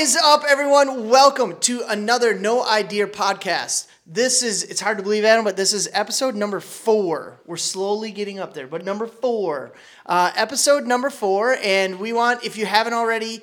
Is up, everyone? Welcome to another No Eye Deer podcast. This is, it's hard to believe, Adam, but this is episode number four. We're slowly getting up there, but number four. Uh, episode number four. And we want, if you haven't already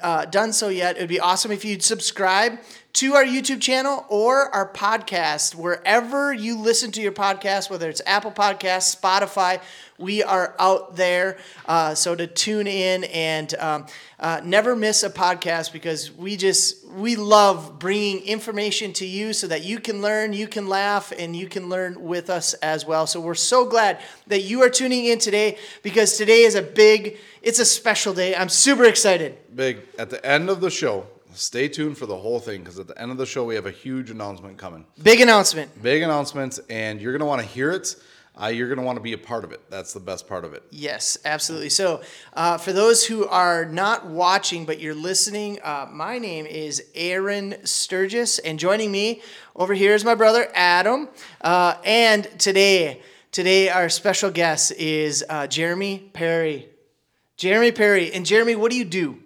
uh, done so yet, it would be awesome if you'd subscribe to our YouTube channel or our podcast, wherever you listen to your podcast, whether it's Apple Podcasts, Spotify, we are out there. Uh, so to tune in and um, uh, never miss a podcast because we just we love bringing information to you so that you can learn, you can laugh, and you can learn with us as well. So we're so glad that you are tuning in today because today is a big, it's a special day. I'm super excited. Big at the end of the show. Stay tuned for the whole thing because at the end of the show we have a huge announcement coming. Big announcement. Big announcement, and you're gonna want to hear it. Uh, you're gonna want to be a part of it. That's the best part of it. Yes, absolutely. So, uh, for those who are not watching but you're listening, uh, my name is Aaron Sturgis, and joining me over here is my brother Adam. Uh, and today, today our special guest is uh, Jeremy Perry. Jeremy Perry, and Jeremy, what do you do?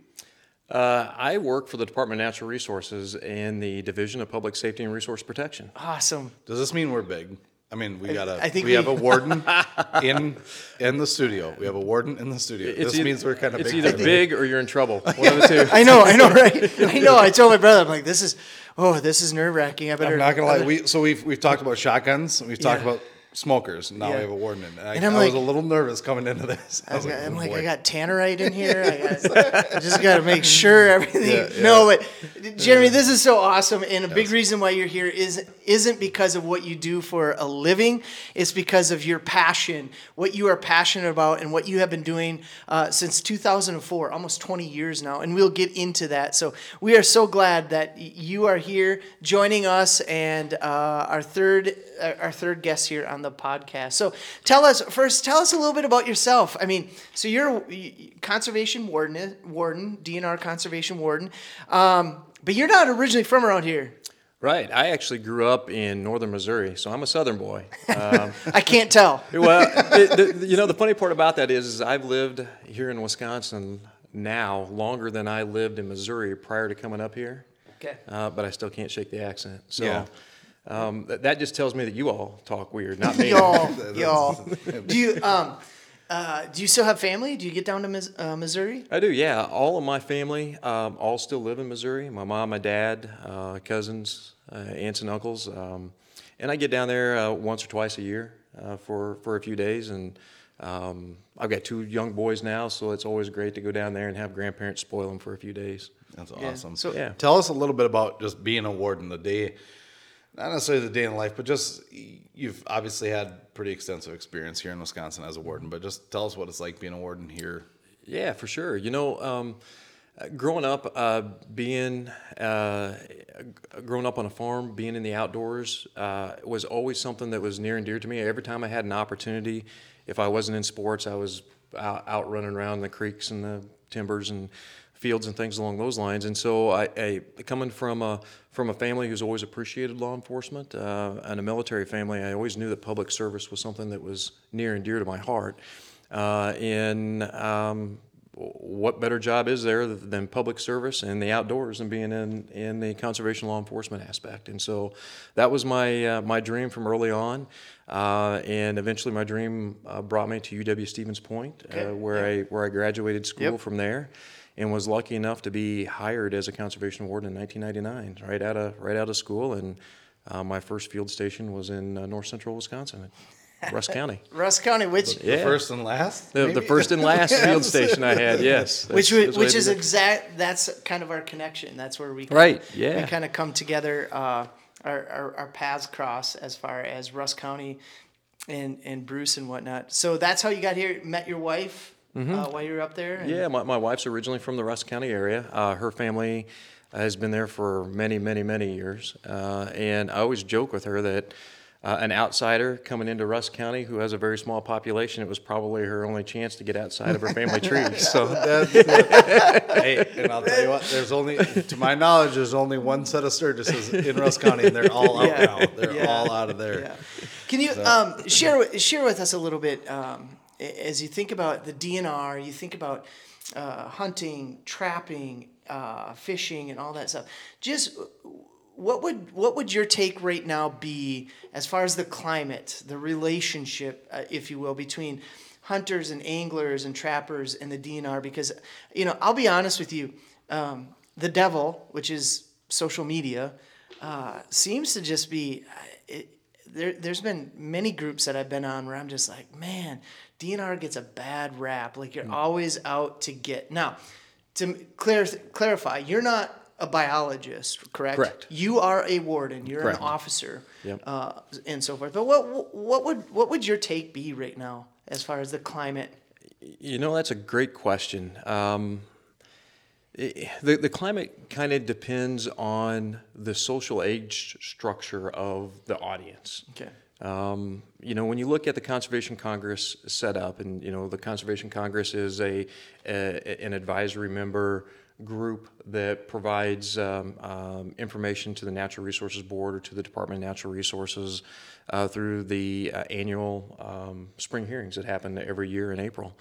Uh, I work for the Department of Natural Resources in the Division of Public Safety and Resource Protection. Awesome. Does this mean we're big? I mean, we got a I think we, we- have a warden in in the studio. We have a warden in the studio. this eith- means we're kind of It's big. either big or you're in trouble. One of the two. I know, I know, right? I know. I told my brother, I'm like, this is, oh, this is nerve wracking. I better. I'm not gonna lie. We so we've we've talked about shotguns. We've talked Yeah. about smokers. Now Yeah. we have a warden. And I, And I'm I was a little nervous coming into this. I I was got- I'm oh, like, boy. I got tannerite in here. I, got, I just got to make sure everything. Yeah, yeah. No, but Jeremy, this is so awesome, and a big reason why you're here is isn't because of what you do for a living. It's because of your passion, what you are passionate about, and what you have been doing uh, since 2004, almost 20 years now. And we'll get into that. So we are so glad that you are here joining us, and uh, our third uh, our third guest here on the podcast. So tell us first, tell us a little bit about yourself. I mean, so you're a conservation warden, warden, DNR conservation warden, um, but you're not originally from around here. Right. I actually grew up in northern Missouri, so I'm a southern boy. Um, I can't tell. well, the, the, you know, the funny part about that is, is I've lived here in Wisconsin now longer than I lived in Missouri prior to coming up here. Okay. Uh, but I still can't shake the accent. So Yeah. Um, that, that just tells me that you all talk weird, not me. Y'all, y'all. Do you um, uh, do you still have family? Do you get down to Mis- uh, Missouri? I do, yeah. All of my family um, all still live in Missouri. My mom, my dad, uh, cousins, uh, aunts and uncles, um, and I get down there uh, once or twice a year uh, for for a few days. And um, I've got two young boys now, so it's always great to go down there and have grandparents spoil them for a few days. That's Yeah. awesome. So- Yeah. tell us a little bit about just being a warden, the day, not necessarily the day in life, but just you've obviously had pretty extensive experience here in Wisconsin as a warden. But just tell us what it's like being a warden here. Yeah, for sure. You know, um, growing up, uh, being uh, growing up on a farm, being in the outdoors uh, was always something that was near and dear to me. Every time I had an opportunity, if I wasn't in sports, I was out, out running around the creeks and the timbers and fields and things along those lines. And so, I, I coming from a from a family who's always appreciated law enforcement uh, and a military family, I always knew that public service was something that was near and dear to my heart. Uh, and um, what better job is there than public service and the outdoors and being in, in the conservation law enforcement aspect? And so that was my uh, my dream from early on, uh, and eventually my dream uh, brought me to UW Stevens Point, Okay. uh, where I where I graduated school Yep. from there, and was lucky enough to be hired as a conservation warden in 1999, right out of right out of school, and uh, my first field station was in uh, north central Wisconsin, at Rusk County. Rusk County, which The Yeah. first and last. The, the first and last field station I had, yes. which That's- would- that's which is did. exact. That's kind of our connection. That's where we kinda, Right, yeah. we kind of come together. Uh, our, our our paths cross as far as Rusk County and and Bruce and whatnot. So that's how you got here. Met your wife uh, while you were up there. and- Mm-hmm. Yeah, my, my wife's originally from the Rusk County area. Uh, her family has been there for many, many, many years. Uh, and I always joke with her that uh, an outsider coming into Rusk County who has a very small population, it was probably her only chance to get outside of her family tree. So, That's it. hey, and I'll tell you what. There's only, to my knowledge, there's only one set of Sturgises in Rusk County, and they're all out Yeah. now. They're Yeah. all out of there. Yeah. Can you um, share with- share with us a little bit? Um, a- as you think about the DNR, you think about uh, hunting, trapping, uh, fishing, and all that stuff. Just what would what would your take right now be as far as the climate, the relationship, uh, if you will, between hunters and anglers and trappers and the DNR? Because you know, I'll be honest with you, um, the devil, which is social media, uh, seems to just be. uh, It, there, there's been many groups that I've been on where I'm just like, man, DNR gets a bad rap. Like you're always out to get. Now, to clear, clarify, you're not a biologist, correct? Correct. You are a warden. You're Correct. an officer, Yep. uh, and so forth. But what what would what would your take be right now as far as the climate? You know, that's a great question. Um, the, the climate kind of depends on the social age structure of the audience. Okay. Um, you know, when you look at the Conservation Congress setup, and you know, the Conservation Congress is a, a an advisory member group that provides um, um, information to the Natural Resources Board or to the Department of Natural Resources uh, through the uh, annual um, spring hearings that happen every year in April.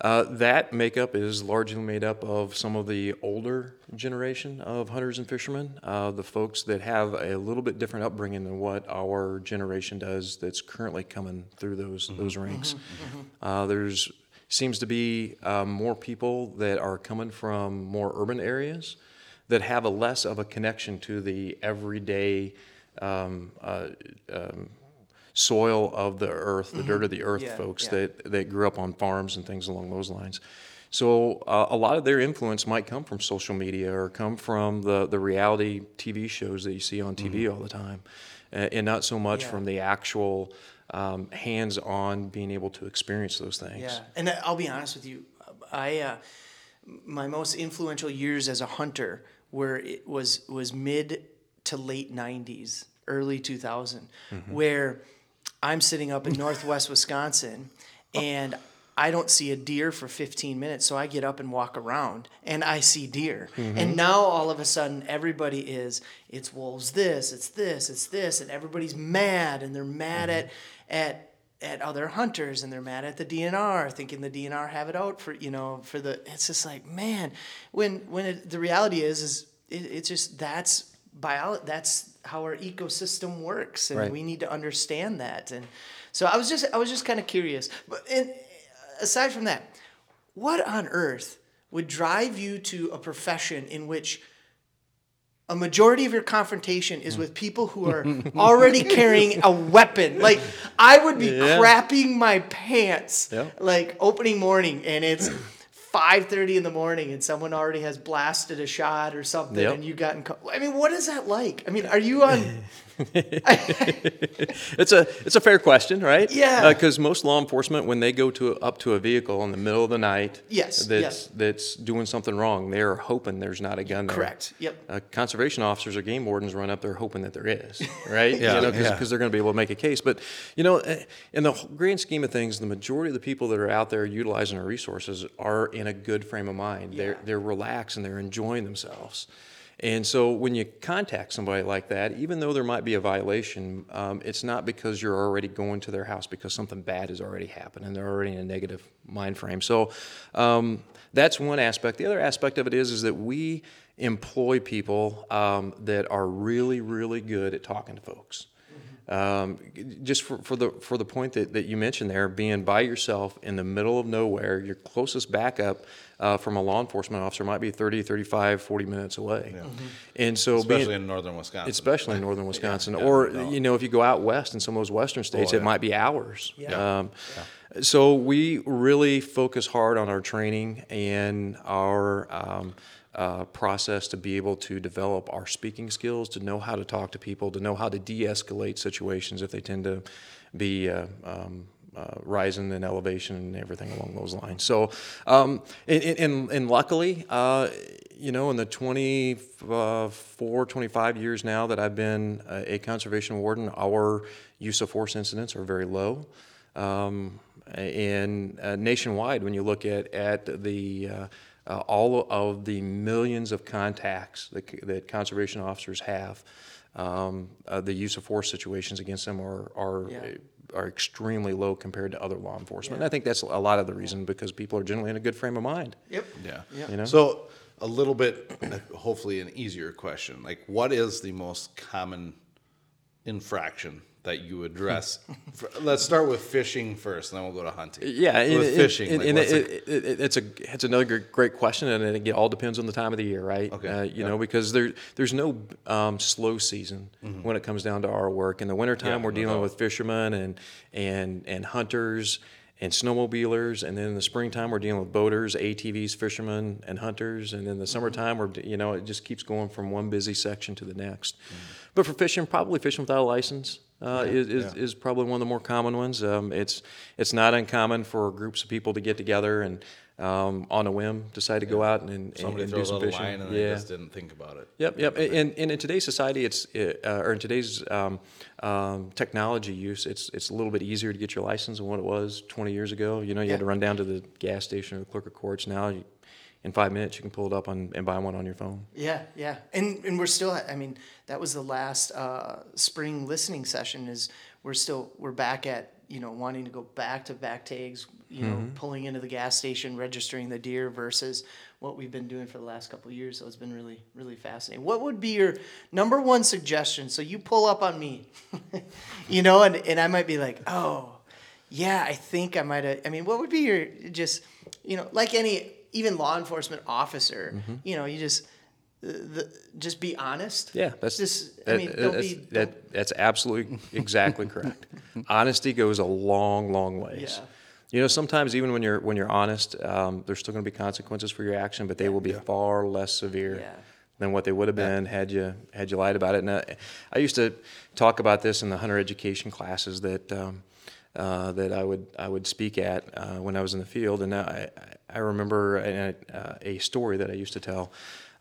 Uh, that makeup is largely made up of some of the older generation of hunters and fishermen, uh, the folks that have a little bit different upbringing than what our generation does that's currently coming through those, those ranks. Uh, there's seems to be uh, more people that are coming from more urban areas that have a less of a connection to the everyday um, uh, um, soil of the earth, the dirt of the earth Yeah, folks yeah. that, that grew up on farms and things along those lines. So uh, a lot of their influence might come from social media or come from the, the reality TV shows that you see on TV all the time, uh, and not so much Yeah. from the actual um, hands-on being able to experience those things. Yeah, and I- I'll be honest with you, I uh, my most influential years as a hunter were it was was mid to late '90s, early 2000, where I'm sitting up in Northwest Wisconsin, and I don't see a deer for 15 minutes, so I get up and walk around, and I see deer. Mm-hmm. And now all of a sudden, everybody is it's wolves this, it's this, it's this, and everybody's mad, and they're mad mm-hmm. at at at other hunters and they're mad at the DNR, thinking the DNR have it out for you know for the. It's just like man, when when it, the reality is is it, it's just that's bio that's how our ecosystem works and Right. we need to understand that and so I was just I was just kind of curious. But and uh, aside from that, what on earth would drive you to a profession in which a majority of your confrontation is hmm. with people who are already carrying a weapon. Like I would be Yeah. crapping my pants Yeah. like opening morning and it's 5:30 in the morning and someone already has blasted a shot or something Yep. and you got in co- I mean what is that like? I mean are you on It's a it's a fair question, right? Yeah. Because most law enforcement, when they go to up to a vehicle in the middle of the night, Yes, that's yes. that's doing something wrong, they're hoping there's not a gun there. Correct. Yep. Uh, conservation officers or game wardens run up there hoping that there is, right? Yeah, You know, because yeah. they're going to be able to make a case. But you know, eh, in the grand scheme of things, the majority of the people that are out there utilizing our resources are in a good frame of mind. They're they're relaxed and they're enjoying themselves. And so when you contact somebody like that, even though there might be a violation, um, it's not because you're already going to their house because something bad has already happened and they're already in a negative mind frame. So um, that's one aspect. The other aspect of it is is that we employ people um, that are really, really good at talking to folks. Um, just for, for the for the point that, that you mentioned there, being by yourself in the middle of nowhere, your closest backup uh, from a law enforcement officer might be 30, 35, 40 minutes away. And so especially being, in northern Wisconsin. especially in northern Wisconsin, yeah, or no. you know, if you go out west in some of those western states, Oh, it might be hours. Yeah. Um, So we really focus hard on our training and our um, uh, process to be able to develop our speaking skills, to know how to talk to people, to know how to de-escalate situations if they tend to be. Uh, um, uh, rising in elevation and everything along those lines. So, um, and, and, and luckily, uh, you know, in the 24, 25 years now that I've been a, conservation warden, our use of force incidents are very low. Um, and uh, nationwide, when you look at, at the uh, all of the millions of contacts that, that conservation officers have, um, uh, the use of force situations against them are, are Yeah. uh, are extremely low compared to other law enforcement. And I think that's a lot of the reason because people are generally in a good frame of mind. Yep. Yeah. Yeah. You know? So a little bit, hopefully, an easier question. Like, what is the most common infraction that you address? Let's start with fishing first, and then we'll go to hunting. Yeah, with and- fishing. and, like, and it, it, it, it's a it's another great question, and it, all depends on the time of the year, right? Okay, Uh, you yeah. know, because there there's no um, slow season when it comes down to our work. In the wintertime, Mm-hmm. Yeah, we're dealing with fishermen and and and hunters and snowmobilers, and then in the springtime, we're dealing with boaters, ATVs, fishermen, and hunters, and in the summertime, we're you know it just keeps going from one busy section to the next. But for fishing, probably fishing without a license uh, is, is, is probably one of the more common ones. Um, it's it's not uncommon for groups of people to get together and um, on a whim decide to go out and, and, Somebody and do throws some out a fishing. line, and yeah. they just didn't think about it. Yep, yep. And, and in today's society, it's uh, or in today's um, um, technology use, it's it's a little bit easier to get your license than what it was 20 years ago. You know, you had to run down to the gas station or the clerk of courts. Now, you, in five minutes, you can pull it up on, and buy one on your phone. Yeah, yeah, and and we're still. I mean, that was the last uh, spring listening session. Is we're still we're back at you know wanting to go back to back tags. You know, pulling into the gas station, registering the deer versus what we've been doing for the last couple of years. So it's been really really fascinating. What would be your number one suggestion? So you pull up on me, you know, and and I might be like, oh, yeah, I think I might have. I mean, what would be your just, you know, like any even law enforcement officer, Mm-hmm. you know, you just the, the just be honest. Yeah, that's just. that- I mean, don't that's, be. that, that's absolutely exactly correct. Honesty goes a long, long ways. Yeah. You know, sometimes even when you're when you're honest, um, there's still going to be consequences for your action, but they will be far less severe Yeah. than what they would have been had you had you lied about it. And I, I used to talk about this in the hunter education classes that. Um, uh, that I would I would speak at uh, when I was in the field, and I I remember a, uh, a story that I used to tell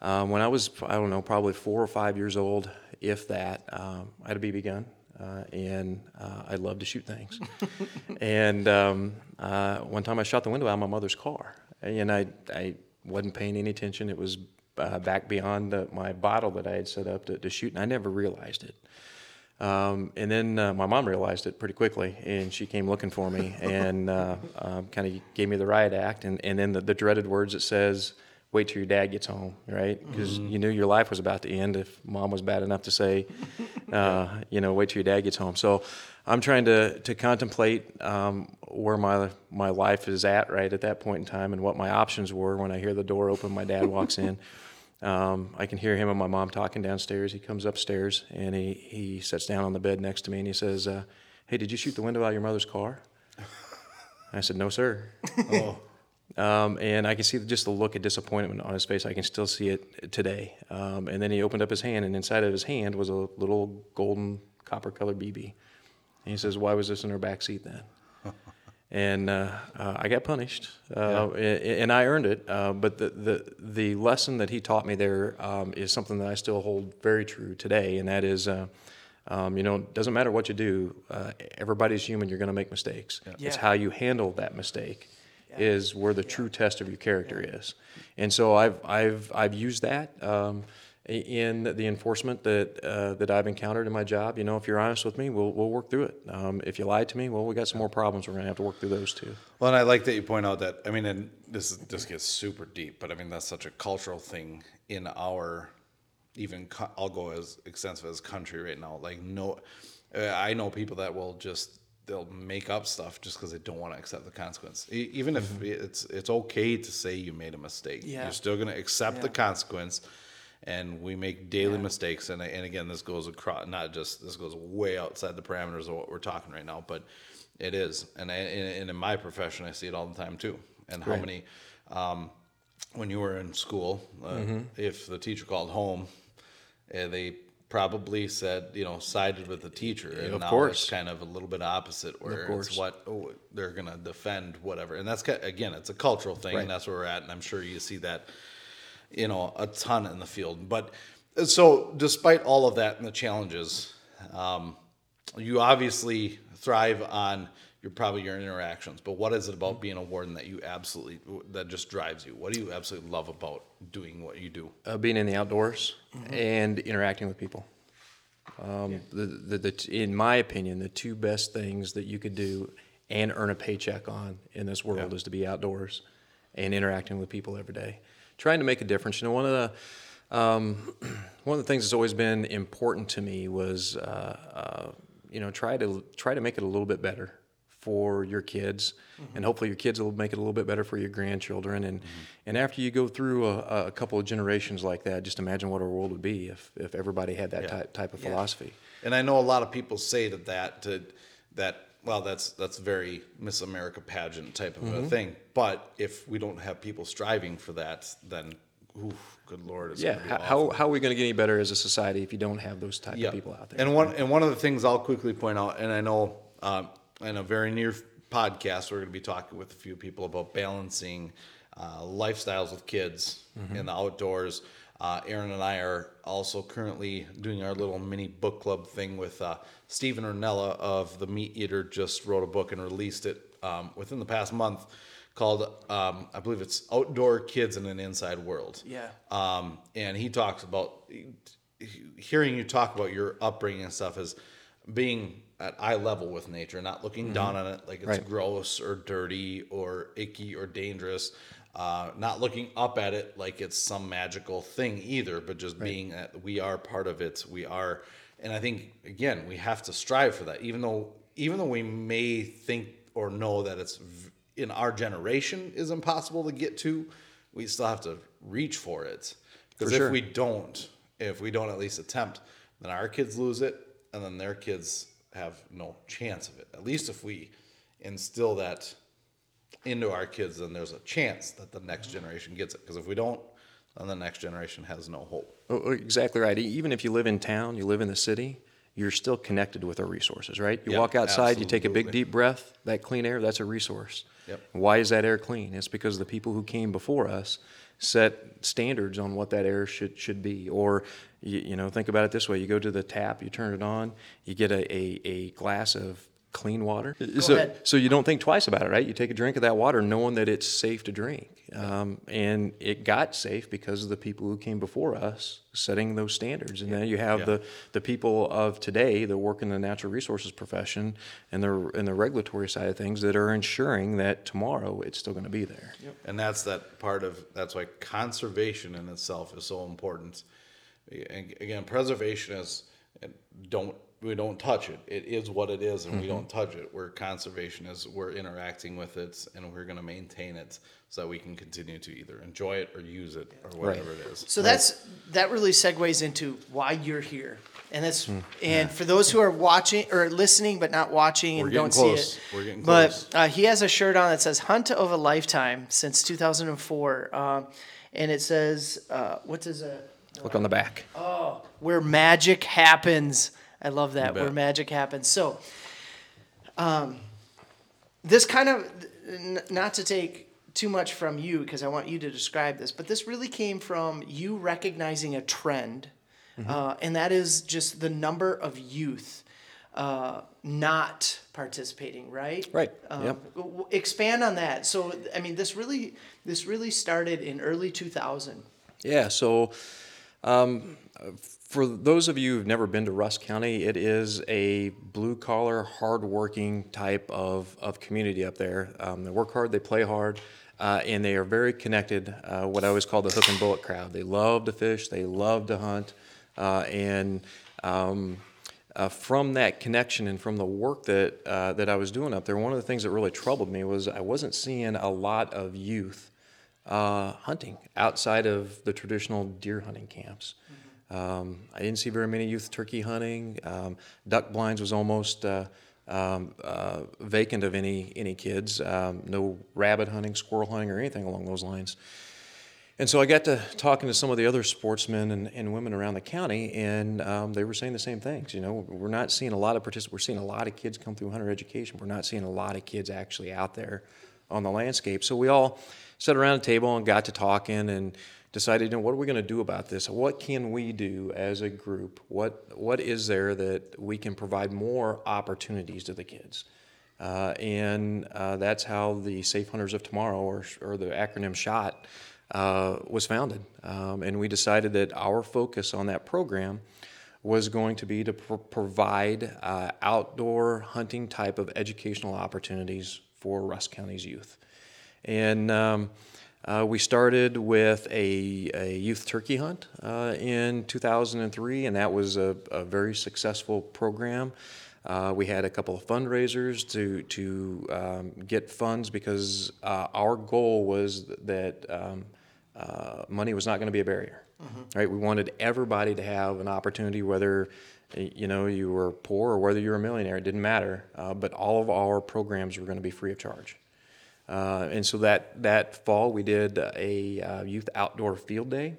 um, when I was I don't know probably four or five years old, if that. Um, I had a BB gun, uh, and uh, I loved to shoot things. and um, uh, one time I shot the window out of my mother's car, and I I wasn't paying any attention. It was uh, back beyond the, my bottle that I had set up to, to shoot, and I never realized it. Um, and then uh, my mom realized it pretty quickly, and she came looking for me and uh, um, kind of gave me the riot act, and, and then the, the dreaded words that says, "Wait till your dad gets home," right? Because you knew your life was about to end if mom was bad enough to say, uh, you know, "Wait till your dad gets home." So I'm trying to to contemplate um, where my my life is at right at that point in time, and what my options were when I hear the door open, my dad walks in. Um, I can hear him and my mom talking downstairs. He comes upstairs and he, he sits down on the bed next to me and he says, uh, Hey, did you shoot the window out of your mother's car? I said, No, sir. Oh, Um, and I can see just the look of disappointment on his face. I can still see it today. Um, and then he opened up his hand, and inside of his hand was a little golden copper colored BB. And he says, Why was this in her back seat then? and uh, uh, I got punished, uh, a- and I earned it. Uh, but the, the the lesson that he taught me there um, is something that I still hold very true today, and that is, uh, um, you know, it doesn't matter what you do. Uh, everybody's human. You're going to make mistakes. It's Yeah. how you handle that mistake is where the true test of your character is. And so I've I've I've used that. Um, in the enforcement that uh, that I've encountered in my job, you know, if you're honest with me, we'll we'll work through it. Um, if you lie to me, well, we got some more problems. We're gonna have to work through those too. Well, and I like that you point out that I mean, and this is, this gets super deep, but I mean that's such a cultural thing in our even co- I'll go as extensive as country right now. Like no, uh, I know people that will just they'll make up stuff just because they don't want to accept the consequence. E- even if it's it's okay to say you made a mistake, Yeah. you're still going to accept the consequence. And we make daily mistakes, and and again, this goes across not just this goes way outside the parameters of what we're talking right now, but it is, and I, and in my profession, I see it all the time too. And how many, um, when you were in school, uh, Mm-hmm. if the teacher called home, uh, they probably said, you know, sided with the teacher. And of now course. it's kind of a little bit opposite, where it's what oh, they're going to defend, whatever. And that's again, it's a cultural thing, Right. and that's where we're at. And I'm sure you see that, you know, a ton in the field. But uh, so, despite all of that and the challenges, um, you obviously thrive on your probably your interactions. But what is it about being a warden that you absolutely that just drives you? What do you absolutely love about doing what you do? Uh, being in the outdoors and interacting with people. Um, the, the, the, in my opinion, the two best things that you could do and earn a paycheck on in this world Yeah. is to be outdoors and interacting with people every day, trying to make a difference. You know, one of the um, one of the things that's always been important to me was, uh, uh, you know, try to try to make it a little bit better for your kids, and hopefully your kids will make it a little bit better for your grandchildren. And and after you go through a, a couple of generations like that, just imagine what our world would be if if everybody had that Yeah. type type of Yeah. philosophy. And I know a lot of people say to that to that well that's that's very Miss America pageant type of Mm-hmm. a thing. But if we don't have people striving for that, then oof, good lord, it's Yeah, be how, awful. how, how are we going to get any better as a society if you don't have those type Yeah. of people out there? And one and one of the things I'll quickly point out, and I know um, in a very near podcast we're going to be talking with a few people about balancing uh, lifestyles with kids Mm-hmm. in the outdoors. Uh, Aaron and I are also currently doing our little mini book club thing with uh, Steven Rinella of the Meat Eater. Just wrote a book and released it um, within the past month called um, I believe it's Outdoor Kids in an Inside World. Yeah. Um, and he talks about hearing you talk about your upbringing and stuff as being at eye level with nature, not looking down on it like it's Right. gross or dirty or icky or dangerous. Uh, not looking up at it like it's some magical thing either, but just being that we are part of it. We are, and I think again we have to strive for that. Even though, even though we may think or know that it's v- in our generation is impossible to get to, we still have to reach for it. Because if sure. we don't, if we don't at least attempt, then our kids lose it, and then their kids have no chance of it. At least if we instill that into our kids, then there's a chance that the next generation gets it. Because if we don't, then the next generation has no hope. Oh, oh, exactly right. Even if you live in town, you live in the city, you're still connected with our resources, right? You Yeah, walk outside, you take a big deep breath, that clean air, that's a resource. Yep. Why is that air clean? It's because the people who came before us set standards on what that air should should be. Or you, you know, think about it this way: you go to the tap, you turn it on, you get a, a, a glass of clean water. so, ahead. so you don't think twice about it, right? You take a drink of that water knowing that it's safe to drink. Um, and it got safe because of the people who came before us setting those standards. And then you have Yeah. the, the people of today that work in the natural resources profession and the, and the regulatory side of things that are ensuring that tomorrow it's still going to be there. And that's that part of that's why conservation in itself is so important. And again, preservation is don't we don't touch it. It is what it is, and we don't touch it. Where conservation is, we're interacting with it, and we're going to maintain it so that we can continue to either enjoy it or use it or whatever it is. So that's that really segues into why you're here, and that's Hmm. and for those who are watching or listening but not watching and We're getting don't close. see it. We're getting but close. uh, he has a shirt on that says "Hunt of a Lifetime" since 2004, um, and it says, uh, "What does a Look on the back. Oh, where magic happens. I love that where magic happens. So, um, this kind of n- not to take too much from you because I want you to describe this, but this really came from you recognizing a trend, Mm-hmm. uh, and that is just the number of youth uh, not participating. Right. Right. Um, Yep. w- Expand on that. So, I mean, this really this really started in early 2000. Yeah, so um, for those of you who've never been to Rusk County, it is a blue collar, hardworking type of, of community up there. Um, they work hard, they play hard, uh, and they are very connected. Uh, what I always call the hook and bullet crowd. They love to fish, they love to hunt, uh, and um, uh, from that connection and from the work that uh, that I was doing up there, one of the things that really troubled me was I wasn't seeing a lot of youth uh, hunting outside of the traditional deer hunting camps. Um, I didn't see very many youth turkey hunting. Um, duck blinds was almost uh, um, uh, vacant of any any kids. Um, no rabbit hunting, squirrel hunting, or anything along those lines. And so I got to talking to some of the other sportsmen and, and women around the county, and um, they were saying the same things. You know, we're not seeing a lot of participants. We're seeing a lot of kids come through hunter education. We're not seeing a lot of kids actually out there on the landscape. So we all sat around a table and got to talking and decided, you know, what are we going to do about this? What can we do as a group? What what is there that we can provide more opportunities to the kids? Uh, and uh, that's how the Safe Hunters of Tomorrow, or, or the acronym SHOT, uh, was founded. Um, and we decided that our focus on that program was going to be to pro- provide uh, outdoor hunting type of educational opportunities for Rusk County's youth. And um, uh, we started with a, a youth turkey hunt uh, in 2003, and that was a, a very successful program. Uh, we had a couple of fundraisers to to um, get funds because uh, our goal was that um, uh, money was not going to be a barrier. Right? We wanted everybody to have an opportunity, whether you know you were poor or whether you're a millionaire. It didn't matter. Uh, but all of our programs were going to be free of charge. Uh, and so that that fall we did a uh, youth outdoor field day.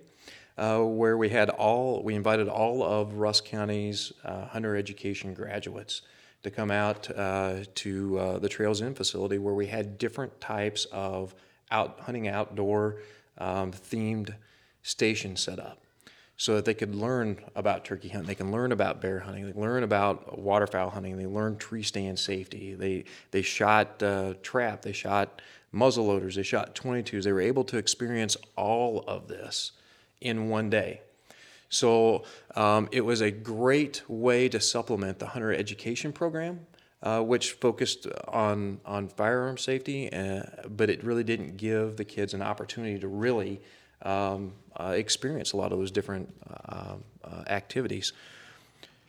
Uh, where we had all, we invited all of Rusk County's uh, hunter education graduates to come out uh, to uh, the Trails Inn facility where we had different types of out hunting outdoor um, themed stations set up so that they could learn about turkey hunting, they can learn about bear hunting, they learn about waterfowl hunting, they learn tree stand safety. They they shot uh, trap, they shot muzzle loaders, they shot 22s. They were able to experience all of this in one day. So um, it was a great way to supplement the hunter education program, uh, which focused on on firearm safety, uh, but it really didn't give the kids an opportunity to really um, uh, experience a lot of those different uh, uh, activities.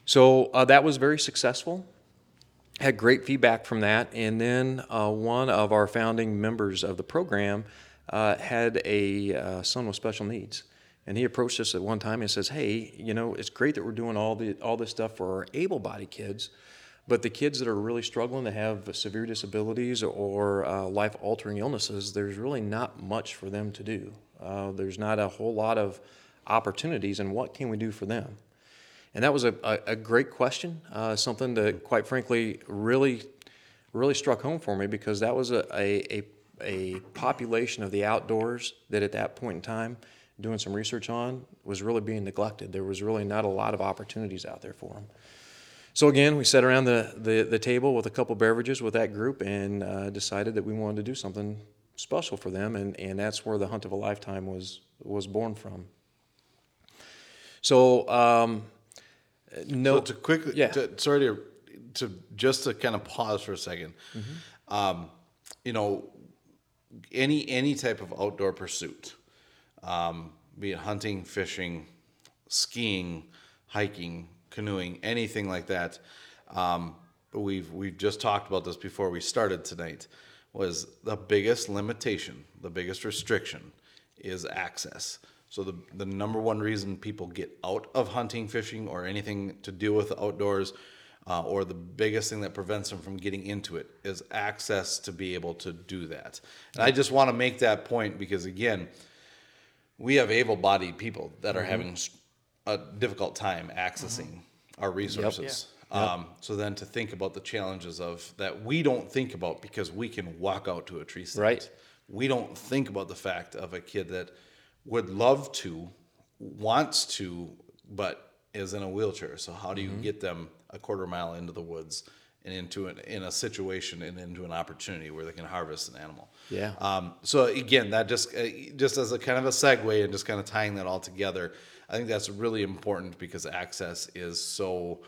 So uh, that was very successful. Had great feedback from that, and then uh, one of our founding members of the program had a son with special needs, and he approached us at one time and says, "Hey, you know, it's great that we're doing all the all this stuff for our able-bodied kids." But the kids that are really struggling to have severe disabilities or uh, life altering illnesses, there's really not much for them to do. Uh, there's not a whole lot of opportunities, and what can we do for them? And that was a, a, a great question, uh, something that, quite frankly, really, really struck home for me because that was a, a, a, population of the outdoors that at that point in time, doing some research on, was really being neglected. There was really not a lot of opportunities out there for them. So again, we sat around the, the, the table with a couple beverages with that group and uh, decided that we wanted to do something special for them, and, and that's where the Hunt of a Lifetime was was born from. So, um, no, So to quickly, yeah. to, sorry to, to just to kind of pause for a 2nd Mm-hmm. Um, you know, any any type of outdoor pursuit, um, be it hunting, fishing, skiing, hiking, canoeing, anything like that. Um, we've we've just talked about this before we started tonight. Was the biggest limitation, the biggest restriction, is access. So the the number one reason people get out of hunting, fishing, or anything to do with the outdoors, uh, or the biggest thing that prevents them from getting into it is access to be able to do that. And I just want to make that point because again, we have able-bodied people that are having a difficult time accessing our resources. Um, so then to think about the challenges of that we don't think about because we can walk out to a tree stand. Right. We don't think about the fact of a kid that would love to, wants to, but is in a wheelchair. So how do Mm-hmm. you get them a quarter mile into the woods and into an in a situation and into an opportunity where they can harvest an animal? Yeah. Um, so again, that just uh, just as a kind of a segue and just kind of tying that all together, I think that's really important because access is so.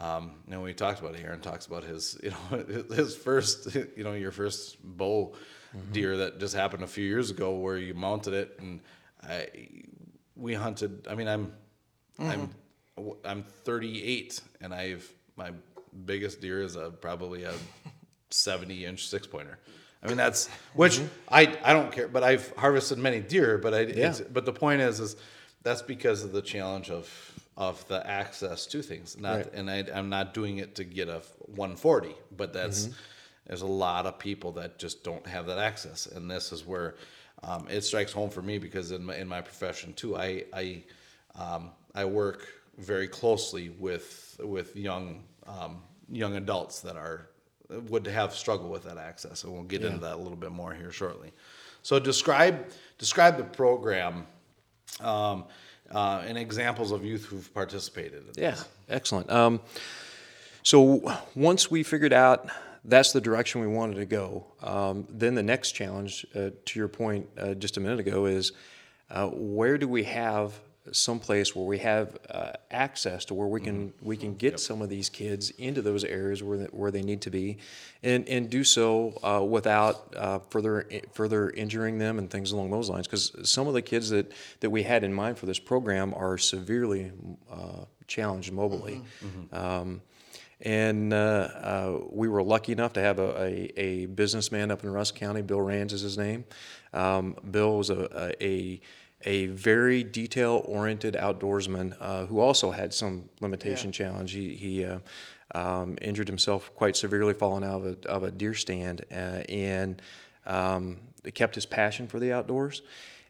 Um, you know, we talked about it. Aaron talks about his, you know, his first, you know, your first bow mm-hmm. deer that just happened a few years ago where you mounted it and I, we hunted. I mean, I'm, I'm, mm-hmm. I'm 38 and I've my biggest deer is a probably a 70 inch six pointer. I mean that's which mm-hmm. I I don't care, but I've harvested many deer. But I it's, but the point is is that's because of the challenge of of the access to things. Not Right. and I, I'm not doing it to get a 140, but that's there's a lot of people that just don't have that access, and this is where um, it strikes home for me because in my, in my profession too, I I um, I work very closely with with young um, young adults that are would have struggle with that access, and we'll get into that a little bit more here shortly. So describe describe the program um, uh, and examples of youth who've participated. In Yeah, this. excellent. Um, so once we figured out that's the direction we wanted to go, um, then the next challenge, uh, to your point uh, just a minute ago, is uh, where do we have someplace where we have uh, access to where we can Mm-hmm. we can get some of these kids into those areas where they, where they need to be, and and do so uh, without uh, further further injuring them and things along those lines. Because some of the kids that that we had in mind for this program are severely uh, challenged mobily. Um, and uh, uh, we were lucky enough to have a, a, a businessman up in Rusk County, Bill Rands is his name. Um, Bill was a, a, a very detail oriented outdoorsman uh, who also had some limitation Yeah. challenge. He, he uh, um, injured himself quite severely falling out of a, of a deer stand uh, and um, kept his passion for the outdoors.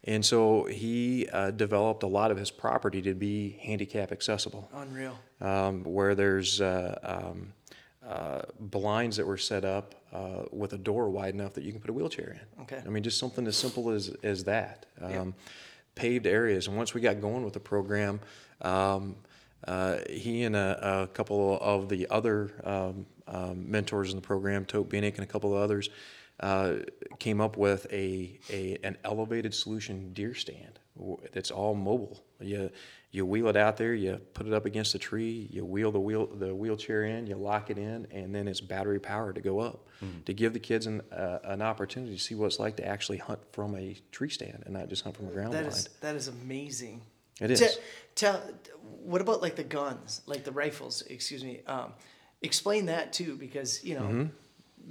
And so he uh, developed a lot of his property to be handicap accessible Unreal. um, where there's uh, um, uh, blinds that were set up uh, with a door wide enough that you can put a wheelchair in. Okay. I mean, just something as simple as, as that. Um, Paved areas. And once we got going with the program, um, uh, he and a, a couple of the other um, um, mentors in the program, Tote Bienick and a couple of others, uh, came up with a, a an elevated solution deer stand that's all mobile. You you wheel it out there, you put it up against a tree, you wheel the wheel the wheelchair in, you lock it in, and then it's battery powered to go up to give the kids an uh, an opportunity to see what it's like to actually hunt from a tree stand and not just hunt from a ground That blind. is that is amazing. It is. Te- is. Tell, what about like the guns, like the rifles? Excuse me. Um, explain that too, because you know, Mm-hmm.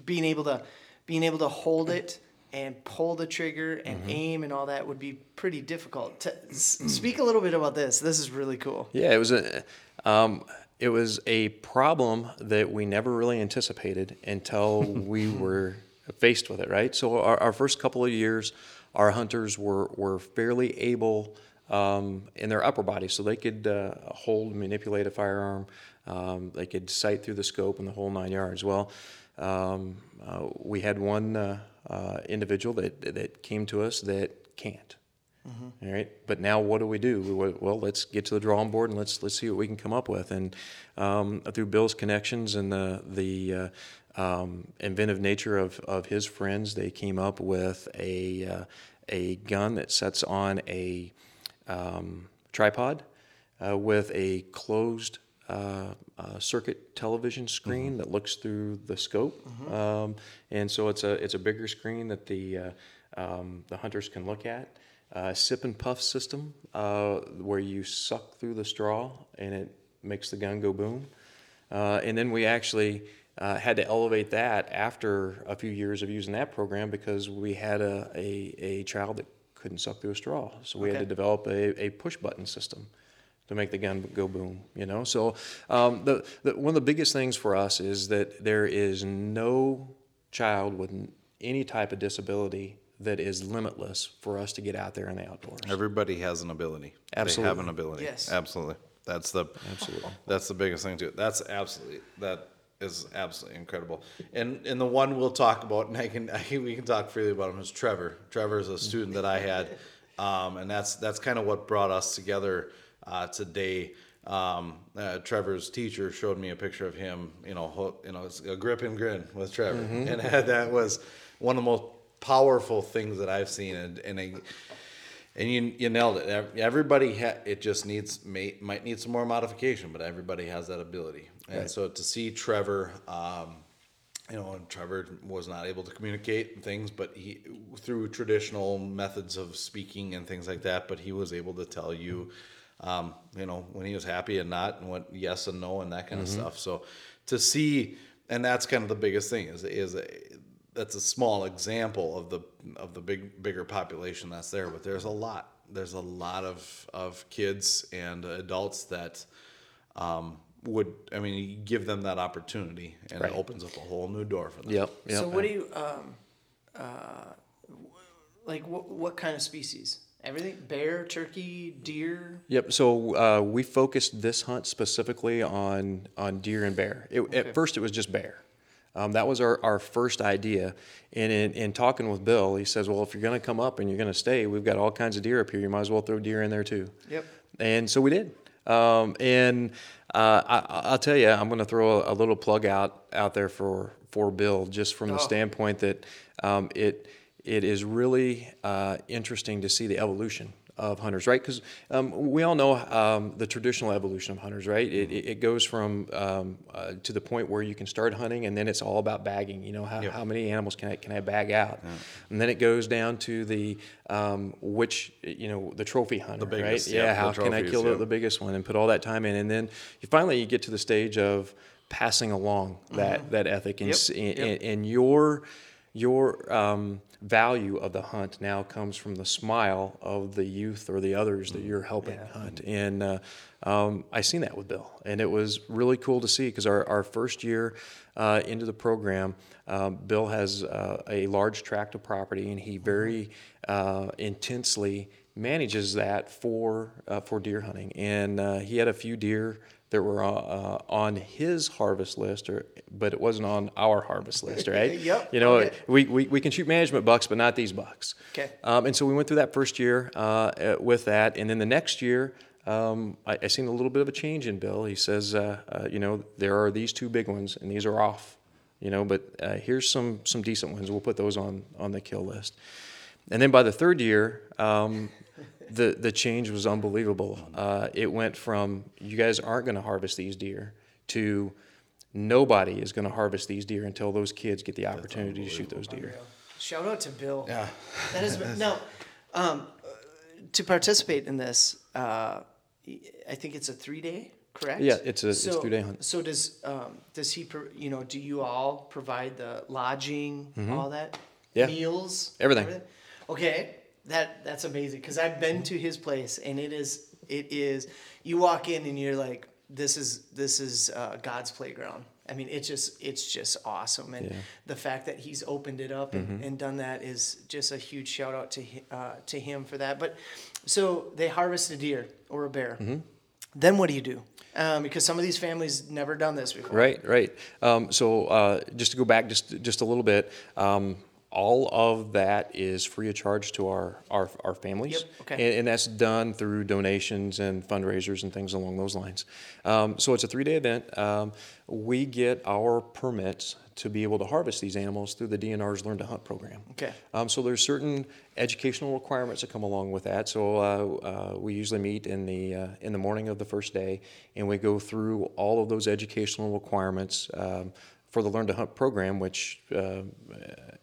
being able to being able to hold it and pull the trigger and Mm-hmm. aim and all that would be pretty difficult. T- s- speak a little bit about this. This is really cool. Yeah, it was a um, it was a problem that we never really anticipated until we were faced with it. Right. So our, our first couple of years, our hunters were were fairly able um, in their upper body, so they could uh, hold, manipulate a firearm. Um, they could sight through the scope and the whole nine yards. Well, um, uh, we had one uh, uh, individual that that came to us that can't. All right, but now what do we do? We, well, let's get to the drawing board and let's let's see what we can come up with. And um, through Bill's connections and the the uh, um, inventive nature of, of his friends, they came up with a uh, a gun that sets on a um, tripod uh, with a closed uh, uh, circuit television screen that looks through the scope, um, and so it's a it's a bigger screen that the uh, um, the hunters can look at. Uh, sip and puff system uh, where you suck through the straw and it makes the gun go boom. Uh, and then we actually uh, had to elevate that after a few years of using that program because we had a, a, a child that couldn't suck through a straw. So we had to develop a, a push button system to make the gun go boom, you know? So um, the, the, one of the biggest things for us is that there is no child with any type of disability that is limitless for us to get out there in the outdoors. Everybody has an ability. They have Absolutely. an ability. Yes. Absolutely. That's the Absolutely. That's the biggest thing too. That's absolutely that is absolutely incredible. And and the one we'll talk about, and I can I, we can talk freely about him is Trevor. Trevor is a student that I had, um, and that's that's kind of what brought us together uh, today. Um, uh, Trevor's teacher showed me a picture of him, you know, ho- you know, it's a grip and grin with Trevor, and that was one of the most powerful things that I've seen, and and I, and you you nailed it. Everybody ha- it just needs may, might need some more modification, but everybody has that ability. And so to see Trevor, um, you know, and Trevor was not able to communicate things, but he through traditional methods of speaking and things like that. But he was able to tell you, um, you know, when he was happy and not, and what yes and no and that kind of stuff. So to see, and that's kind of the biggest thing is is that's a small example of the of the big bigger population that's there. But there's a lot. There's a lot of of kids and adults that. Um, would I mean you give them that opportunity and Right. it opens up a whole new door for them. Yep. yep. So what do you um, uh, like? What what kind of species? Everything: bear, turkey, deer. Yep. So uh, we focused this hunt specifically on on deer and bear. It, At first, it was just bear. Um, that was our, our first idea. And in, in talking with Bill, he says, "Well, if you're going to come up and you're going to stay, we've got all kinds of deer up here. You might as well throw deer in there too." Yep. And so we did. Um, and uh, I, I'll tell you, I'm going to throw a, a little plug out out there for for Bill, just from the Oh. standpoint that um, it it is really uh, interesting to see the evolution of hunters, right? Because um, we all know um, the traditional evolution of hunters, right? It, it, it goes from um, uh, to the point where you can start hunting, and then it's all about bagging. You know, how, Yep. how many animals can I can I bag out? And then it goes down to the um, which you know the trophy hunter, biggest, right? yep, yeah, the how can I trophies, kill the, yep. the biggest one and put all that time in, and then you finally you get to the stage of passing along that that ethic and, Mm-hmm. And, and your your um, value of the hunt now comes from the smile of the youth or the others that you're helping hunt. And uh, um, I seen that with Bill, and it was really cool to see because our, our first year uh, into the program, um, Bill has uh, a large tract of property, and he very uh, intensely manages that for uh, for deer hunting. And uh, he had a few deer that were uh, on his harvest list, or but it wasn't on our harvest list, right? Yep, You know, okay. we, we, we can shoot management bucks, but not these bucks. Okay. Um, and so we went through that first year uh, uh, with that, and then the next year, um, I, I seen a little bit of a change in Bill. He says, uh, uh, you know, there are these two big ones, and these are off. You know, but uh, here's some some decent ones. We'll put those on on the kill list. And then by the third year, um, the the change was unbelievable. Uh, it went from you guys aren't going to harvest these deer to nobody is going to harvest these deer until those kids get the opportunity to shoot those deer. Shout out to Bill. Yeah. That is no. Um, to participate in this, uh, I think it's a three day, correct? Yeah, it's a- it's So- three-day hunt. So does um, does he? You know, do you all provide the lodging, all that, Mm-hmm. Yeah. meals, Everything. Okay, that that's amazing because I've been to his place and it is it is. You walk in and you're like, this is this is uh, God's playground. I mean, it's just it's just awesome, and Yeah. the fact that he's opened it up and, and done that is just a huge shout out to uh, to him for that. But so they harvest a deer or a bear. Then what do you do? Um, because some of these families never done this before. Right, right. Um, so uh, just to go back just just a little bit, um, all of that is free of charge to our our, our families, Yep, okay. and, and that's done through donations and fundraisers and things along those lines. Um, so it's a three day event. Um, we get our permits to be able to harvest these animals through the DNR's Learn to Hunt program. Okay. Um, so there's certain educational requirements that come along with that. So uh, uh, we usually meet in the uh, in the morning of the first day, and we go through all of those educational requirements um, for the Learn to Hunt program, which uh,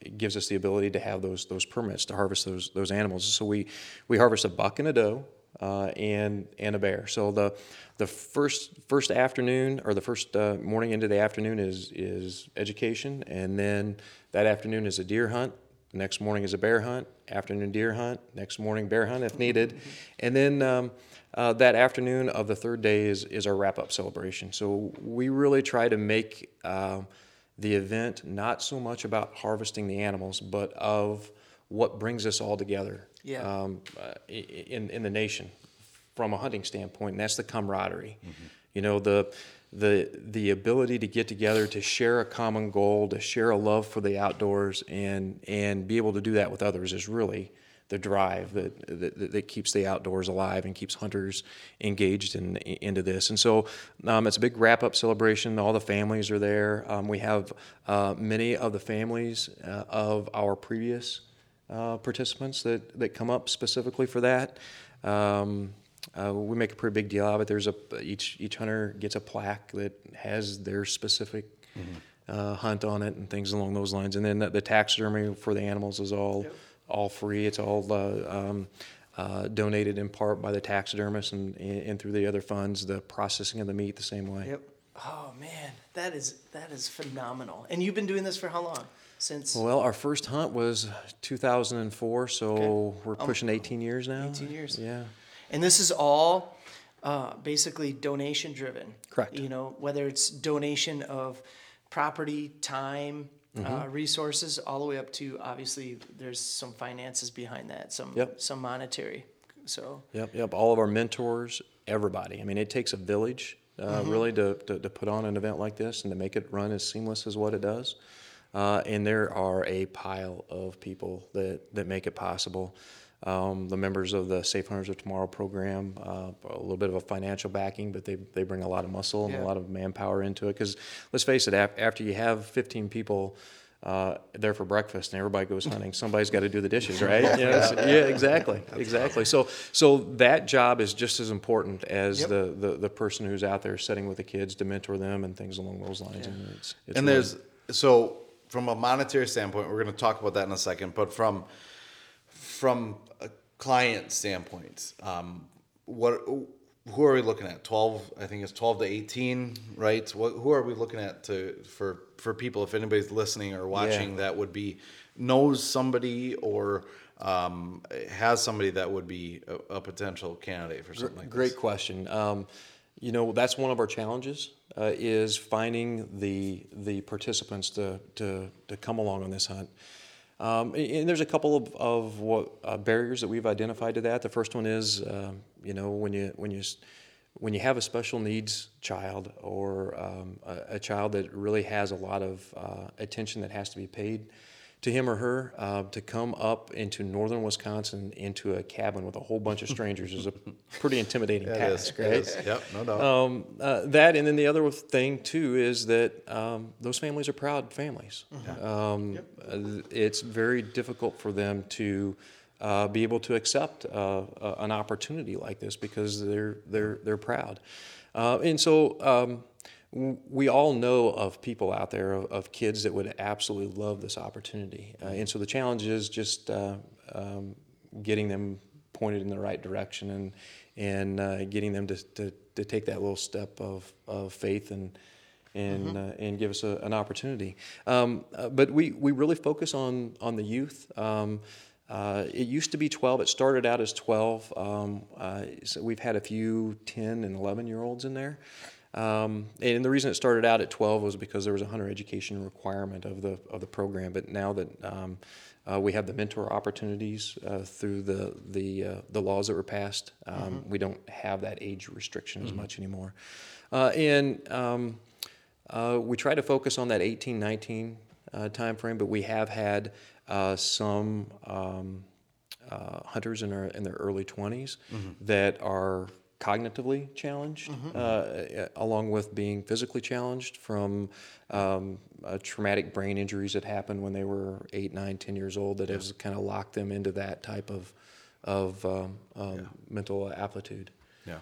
uh, gives us the ability to have those those permits to harvest those those animals. So we we harvest a buck and a doe. Uh, and and a bear. So the the first first afternoon or the first uh, morning into the afternoon is is education, and then that afternoon is a deer hunt. The next morning is a bear hunt, afternoon deer hunt, next morning bear hunt if needed. And then um, uh, that afternoon of the third day is, is our wrap up celebration. So we really try to make um, the event not so much about harvesting the animals, but of what brings us all together Yeah. um, uh, in, in the nation from a hunting standpoint, and that's the camaraderie. You know, the the the ability to get together to share a common goal, to share a love for the outdoors, and and be able to do that with others is really the drive that that, that keeps the outdoors alive and keeps hunters engaged in, into this. And so um, it's a big wrap up celebration. All the families are there. Um, we have uh, many of the families uh, of our previous uh, participants that, that come up specifically for that. Um, uh, we make a pretty big deal out of it. There's a each each hunter gets a plaque that has their specific uh, hunt on it and things along those lines. And then the, the taxidermy for the animals is all all free. It's all uh, um, uh, donated in part by the taxidermist and, and through the other funds. The processing of the meat the same way. Yep. Oh man, that is that is phenomenal. And you've been doing this for how long? Since Well, our first hunt was 2004, so Okay. we're pushing 18 years now. 18 years. Yeah. And this is all uh, basically donation driven. Correct. You know, whether it's donation of property, time, Mm-hmm. uh, resources, all the way up to obviously there's some finances behind that, some Yep. some monetary. So Yep, yep. All of our mentors, everybody. I mean, it takes a village uh, really to, to, to put on an event like this and to make it run as seamless as what it does. Uh, and there are a pile of people that, that make it possible. Um, the members of the Safe Hunters of Tomorrow program, uh, a little bit of a financial backing, but they, they bring a lot of muscle and Yeah. a lot of manpower into it. Because let's face it, af- after you have 15 people uh, there for breakfast and everybody goes hunting, somebody's got to do the dishes, right? You know, so- yeah, exactly, exactly. So, so that job is just as important as Yep. the, the, the person who's out there sitting with the kids to mentor them and things along those lines. And, it's, it's and really- there's so from a monetary standpoint, we're going to talk about that in a second. But from from a client standpoint, um, what who are we looking at? Twelve, I think it's twelve to eighteen, right? What who are we looking at to for for people? If anybody's listening or watching, that would be knows somebody or um, has somebody that would be a, a potential candidate for something like Great this. question. Um, you know, that's one of our challenges uh, is finding the the participants to to, to come along on this hunt. Um, and there's a couple of, of what uh, barriers that we've identified to that. The first one is, um, you know, when you when you when you have a special needs child or um, a, a child that really has a lot of uh, attention that has to be paid to him or her uh, to come up into northern Wisconsin into a cabin with a whole bunch of strangers is a pretty intimidating It is, task, it right? is. Yep, no doubt. Um, uh, that and then the other thing too is that um, those families are proud families. Um, uh, It's very difficult for them to uh, be able to accept uh, uh, an opportunity like this because they're they're they're proud, uh, and so. We all know of people out there of, of kids that would absolutely love this opportunity, uh, and so the challenge is just uh, um, getting them pointed in the right direction and and uh, getting them to, to, to take that little step of, of faith and and uh, and give us a, an opportunity. Um, uh, but we, we really focus on on the youth. Um, uh, it used to be 12. It started out as 12. Um, uh, so we've had a few 10 and 11 year olds in there. Um, and the reason it started out at 12 was because there was a hunter education requirement of the of the program. But now that um, uh, we have the mentor opportunities uh, through the the uh, the laws that were passed, um, we don't have that age restriction as much anymore. Uh, and um, uh, we try to focus on that 18, 19 uh, time frame, but we have had uh, some um, uh, hunters in, our, in their early 20s that are cognitively challenged, uh, along with being physically challenged from um, uh, traumatic brain injuries that happened when they were 8, 9, 10 years old that has kind of locked them into that type of, of um, um, mental aptitude. Yeah,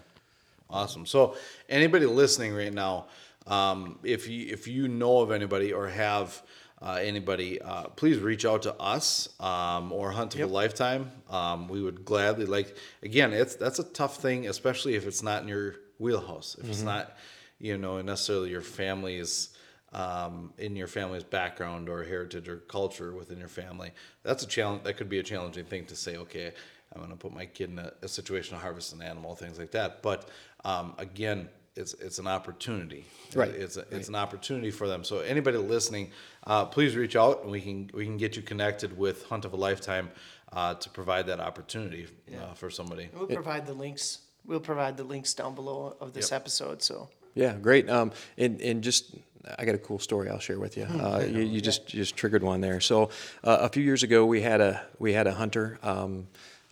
awesome. So anybody listening right now, um, if you if you know of anybody or have uh, anybody, uh, please reach out to us um, or Hunt of a Lifetime. Um, we would gladly like. Again, it's that's a tough thing, especially if it's not in your wheelhouse. If it's not, you know, necessarily your family's. Um, in your family's background or heritage or culture within your family, that's a challenge. That could be a challenging thing to say. Okay, I'm going to put my kid in a, a situation to harvest an animal, things like that. But um, again, it's it's an opportunity. Right. It's a, it's an opportunity for them. So anybody listening, uh, please reach out and we can we can get you connected with Hunt of a Lifetime uh, to provide that opportunity uh, for somebody. We'll provide the links. We'll provide the links down below of this episode. So Yeah, great. Um, and, and just, I got a cool story I'll share with you. Uh, you, you just you just triggered one there. So uh, a few years ago, we had a we had a hunter um,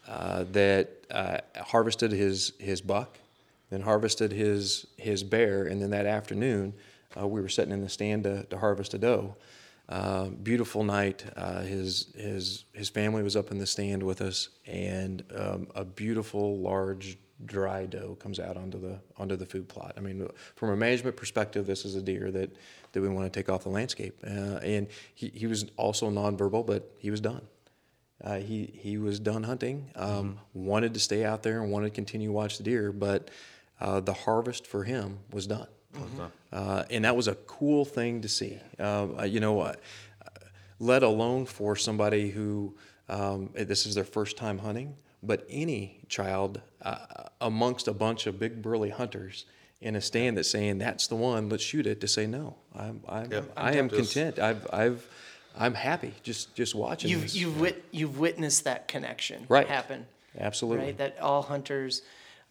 uh, that uh, harvested his his buck, then harvested his his bear, and then that afternoon, uh, we were sitting in the stand to, to harvest a doe. Uh, beautiful night. Uh, his his his family was up in the stand with us, and um, a beautiful large dry doe comes out onto the onto the food plot. I mean, from a management perspective, this is a deer that that we want to take off the landscape. Uh, and he, he was also nonverbal, but he was done. Uh, he he was done hunting. Um, Wanted to stay out there and wanted to continue to watch the deer, but uh, the harvest for him was done. Uh, and that was a cool thing to see. Um, uh, you know, uh, let alone for somebody who um, this is their first time hunting, but any child uh, amongst a bunch of big burly hunters in a stand that's saying that's the one, let's shoot it. To say no, I'm, I'm Yep. I am Just- content. I've I've I'm happy just just watching. you've this. you've wit- you've witnessed that connection Right. happen. Absolutely. Right. That all hunters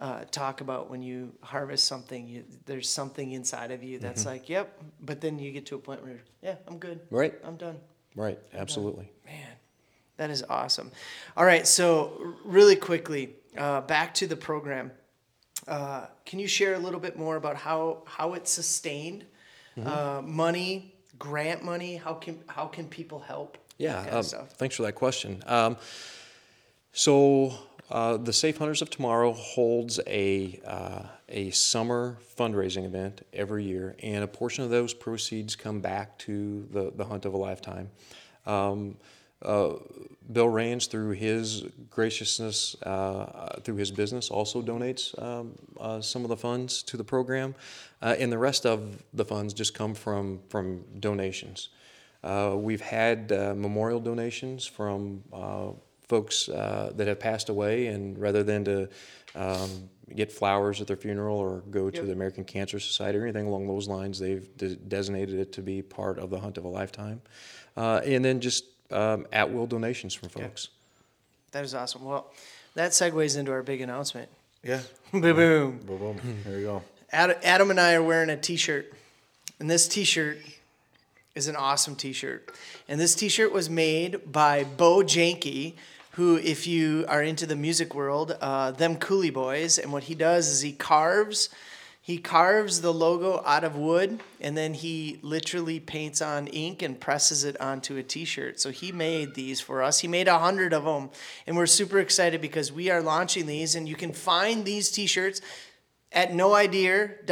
uh, talk about when you harvest something. You, there's something inside of you that's like, yep. But then you get to a point where, yeah, I'm good. Right. I'm done. right. Absolutely. Man, that is awesome. All right, so really quickly, uh, back to the program. Uh, can you share a little bit more about how how it's sustained, uh, money, grant money? How can how can people help? Yeah, um, thanks for that question. Um, so uh, the Safe Hunters of Tomorrow holds a uh, a summer fundraising event every year, and a portion of those proceeds come back to the the hunt of a lifetime. Um, uh, Bill Rains, through his graciousness, uh, through his business, also donates um, uh, some of the funds to the program, and the rest of the funds just come from from donations. We've had memorial donations from folks uh, that have passed away, and rather than to um, get flowers at their funeral or go to Yep. the American Cancer Society or anything along those lines, they've de- designated it to be part of the hunt of a lifetime. Uh, and then just um, at will donations from folks. That is awesome. Well, that segues into our big announcement. Yeah. Boom boom. Boom, boom. Here you go. Adam, Adam and I are wearing a T-shirt, and this T-shirt is an awesome T-shirt. And this T-shirt was made by Bo Janke, who, if you are into the music world, uh, them Coulee Boys. And what he does is he carves, he carves the logo out of wood, and then he literally paints on ink and presses it onto a T-shirt. So he made these for us. He made a hundred of them, and we're super excited because we are launching these, and you can find these T-shirts at noidea.tv.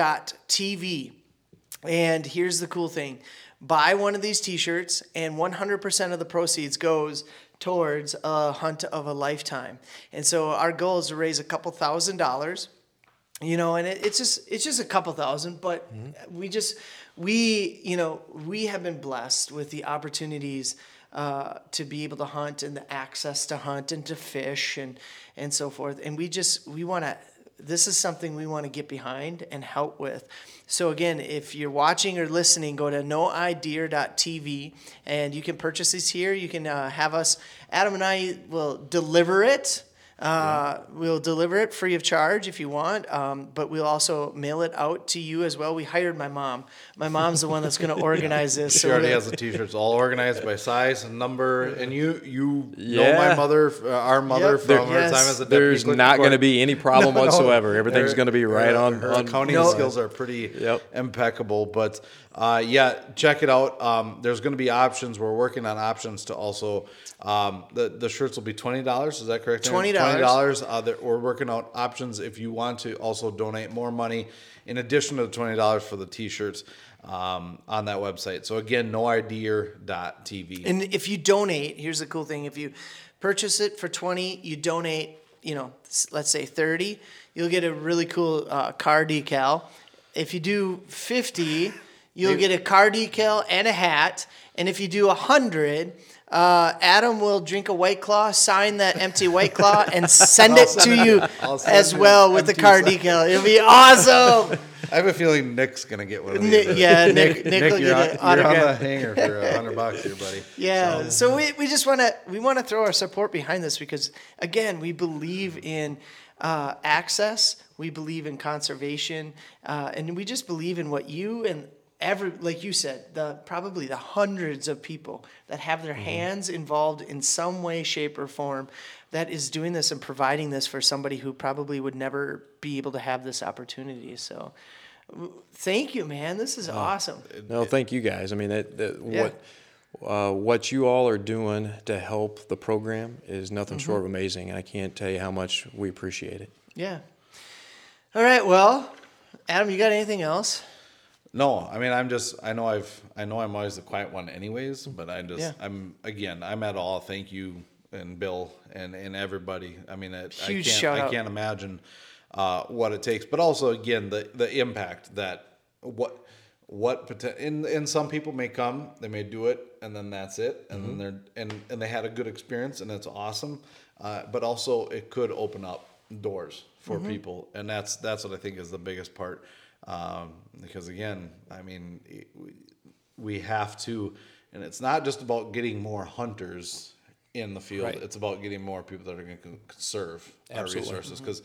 And here's the cool thing buy one of these t shirts, and 100% of the proceeds goes towards a hunt of a lifetime. And so our goal is to raise a couple thousand dollars you know and it, it's just it's just a couple thousand but we just we you know we have been blessed with the opportunities uh, to be able to hunt and the access to hunt and to fish and and so forth and we just we want to this is something we want to get behind and help with. So again if you're watching or listening go to noideer.tv and you can purchase these here. You can uh, have us adam and i will deliver it uh, We'll deliver it free of charge if you want, um, but we'll also mail it out to you as well. We hired my mom. My mom's the one that's going to organize this. She so already that- has the t-shirts all organized by size and number, and you you know my mother, uh, our mother Yep. from There- her yes. time as a deputy There's not going to be any problem No, no. whatsoever. Everything's going to be right her- on. Her on accounting No. skills are pretty Yep. impeccable. But uh, yeah, check it out. Um, there's going to be options. We're working on options to also. Um, the the shirts will be twenty dollars. Is that correct? $20. Twenty dollars. Uh, we're working out options if you want to also donate more money in addition to the twenty dollars for the t-shirts. Um, on that website. So again, noidea.tv. And if you donate, here's the cool thing: if you purchase it for twenty, you donate, you know, let's say thirty, you'll get a really cool uh, car decal. If you do fifty, you'll get a car decal and a hat. And if you do a hundred, uh, Adam will drink a White Claw, sign that empty White Claw, and send it to you as well with the car sign. decal. It'll be awesome. I have a feeling Nick's gonna get one of these. Nick, yeah, Nick, Nick, will you're, on, you're on the hanger for a hundred bucks here, buddy. Yeah. So, we, we just want to we want to throw our support behind this because again we believe in uh, access, we believe in conservation, uh, and we just believe in what you and every like you said the probably the hundreds of people that have their hands involved in some way, shape, or form that is doing this and providing this for somebody who probably would never be able to have this opportunity. So. Thank you, man. This is awesome. No, thank you guys. I mean, that, that Yeah. what uh, what you all are doing to help the program is nothing Mm-hmm. short of amazing, and I can't tell you how much we appreciate it. Yeah. All right. Well, Adam, you got anything else? No, I mean I'm just I know I've I know I'm always the quiet one anyways, but I just Yeah. I'm again I'm at all. Thank you and Bill and and everybody. I mean it, I can't shout I can't imagine uh, what it takes, but also again the the impact that what what poten- and and some people may come, they may do it, and then that's it, and then they're and and they had a good experience, and it's awesome. Uh, but also it could open up doors for people, and that's that's what I think is the biggest part. Um, because again, I mean, it- we, have to, and it's not just about getting more hunters in the field. Right. It's about getting more people that are going to conserve our resources. Because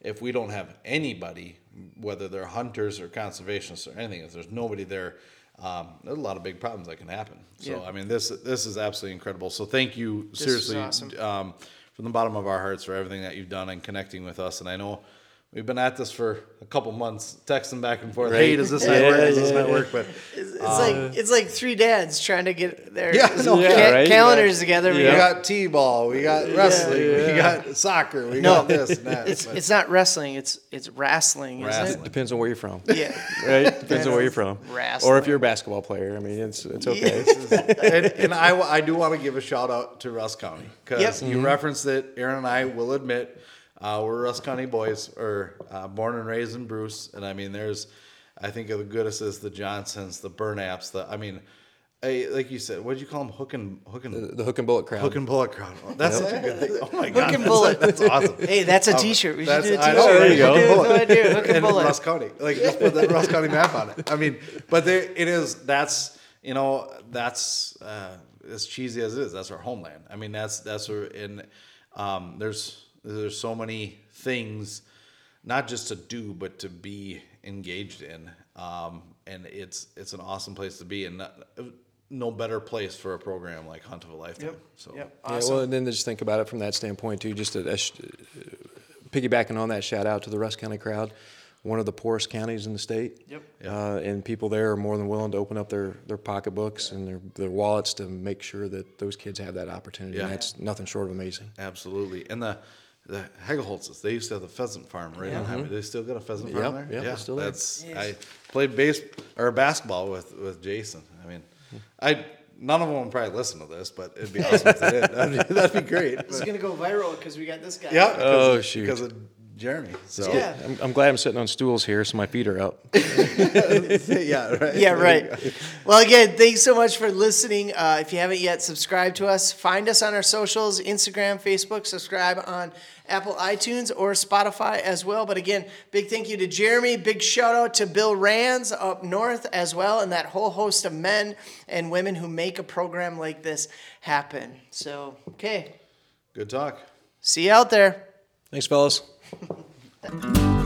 if we don't have anybody, whether they're hunters or conservationists or anything, if there's nobody there, um, there's a lot of big problems that can happen. So Yeah. I mean, this this is absolutely incredible. So thank you is seriously awesome. um, from the bottom of our hearts for everything that you've done and connecting with us. And I know we've been at this for a couple months, texting back and forth. Right. Hey, does this not Yeah, work? Does this yeah, not yeah. work? But It's, it's like um, it's like three dads trying to get their Yeah, no, ca- yeah, right? calendars together. we got t-ball, we got wrestling, we yeah. got soccer, we No, got this and that. It's but- it's not wrestling. It's it's wrestling, isn't Wrestling. Depends on where you're from. Yeah. Right? Depends on where you're from. Wrestling. Or if you're a basketball player. I mean, it's it's okay. and, and I, I do want to give a shout out to Rusk County because Yep. you mm-hmm. referenced it. Aaron and I will admit uh, we're Rusk County boys, or uh, born and raised in Bruce. And I mean, there's, I think of the Goodis's, the Johnsons, the Burnaps, the I mean, I, like you said, what did you call them? Hook and hook and the hook and bullet crowd. hook and bullet crowd. Oh, that's such a good thing. Oh my god, hook and that's- bullet. That's, awesome. Hey, that's a T-shirt. We should That's- do a I T-shirt. know, There you go. should do- go ahead, do it. Hook and and bullet. Rusk County. Like just put the Rusk County map on it. I mean, but there it is. That's you know that's uh, as cheesy as it is. That's our homeland. I mean, that's that's where in um, there's there's so many things, not just to do but to be engaged in. Um, and it's it's an awesome place to be, and not, no better place for a program like Hunt of a Lifetime. Yep. So Yep. Yeah, well, and then just think about it from that standpoint too. Just a, a sh- piggybacking on that, shout out to the Rusk County crowd, one of the poorest counties in the state. Yep. Uh, and people there are more than willing to open up their, their pocketbooks and their, their wallets to make sure that those kids have that opportunity. Yeah. And that's nothing short of amazing. Absolutely. And the the Hegelholtzes, they used to have the pheasant farm right on Highway. They still got a pheasant farm Yep, there? yep, it's still there. That's I played base or basketball with, with Jason. I mean I none of them will probably listen to this, but it'd be awesome if they did. That'd be, that'd be great. This is gonna go viral because we got this guy. Yeah. Oh, shoot. Because of Jeremy. So Yeah. I'm, I'm glad I'm sitting on stools here so my feet are up. yeah, right. Yeah, right. Well, again, thanks so much for listening. Uh, if you haven't yet subscribed to us, find us on our socials Instagram, Facebook, subscribe on Apple iTunes or Spotify as well. But again, big thank you to Jeremy. Big shout out to Bill Rands up north as well, and that whole host of men and women who make a program like this happen. So, okay, Good talk. see you out there. Thanks, fellas that-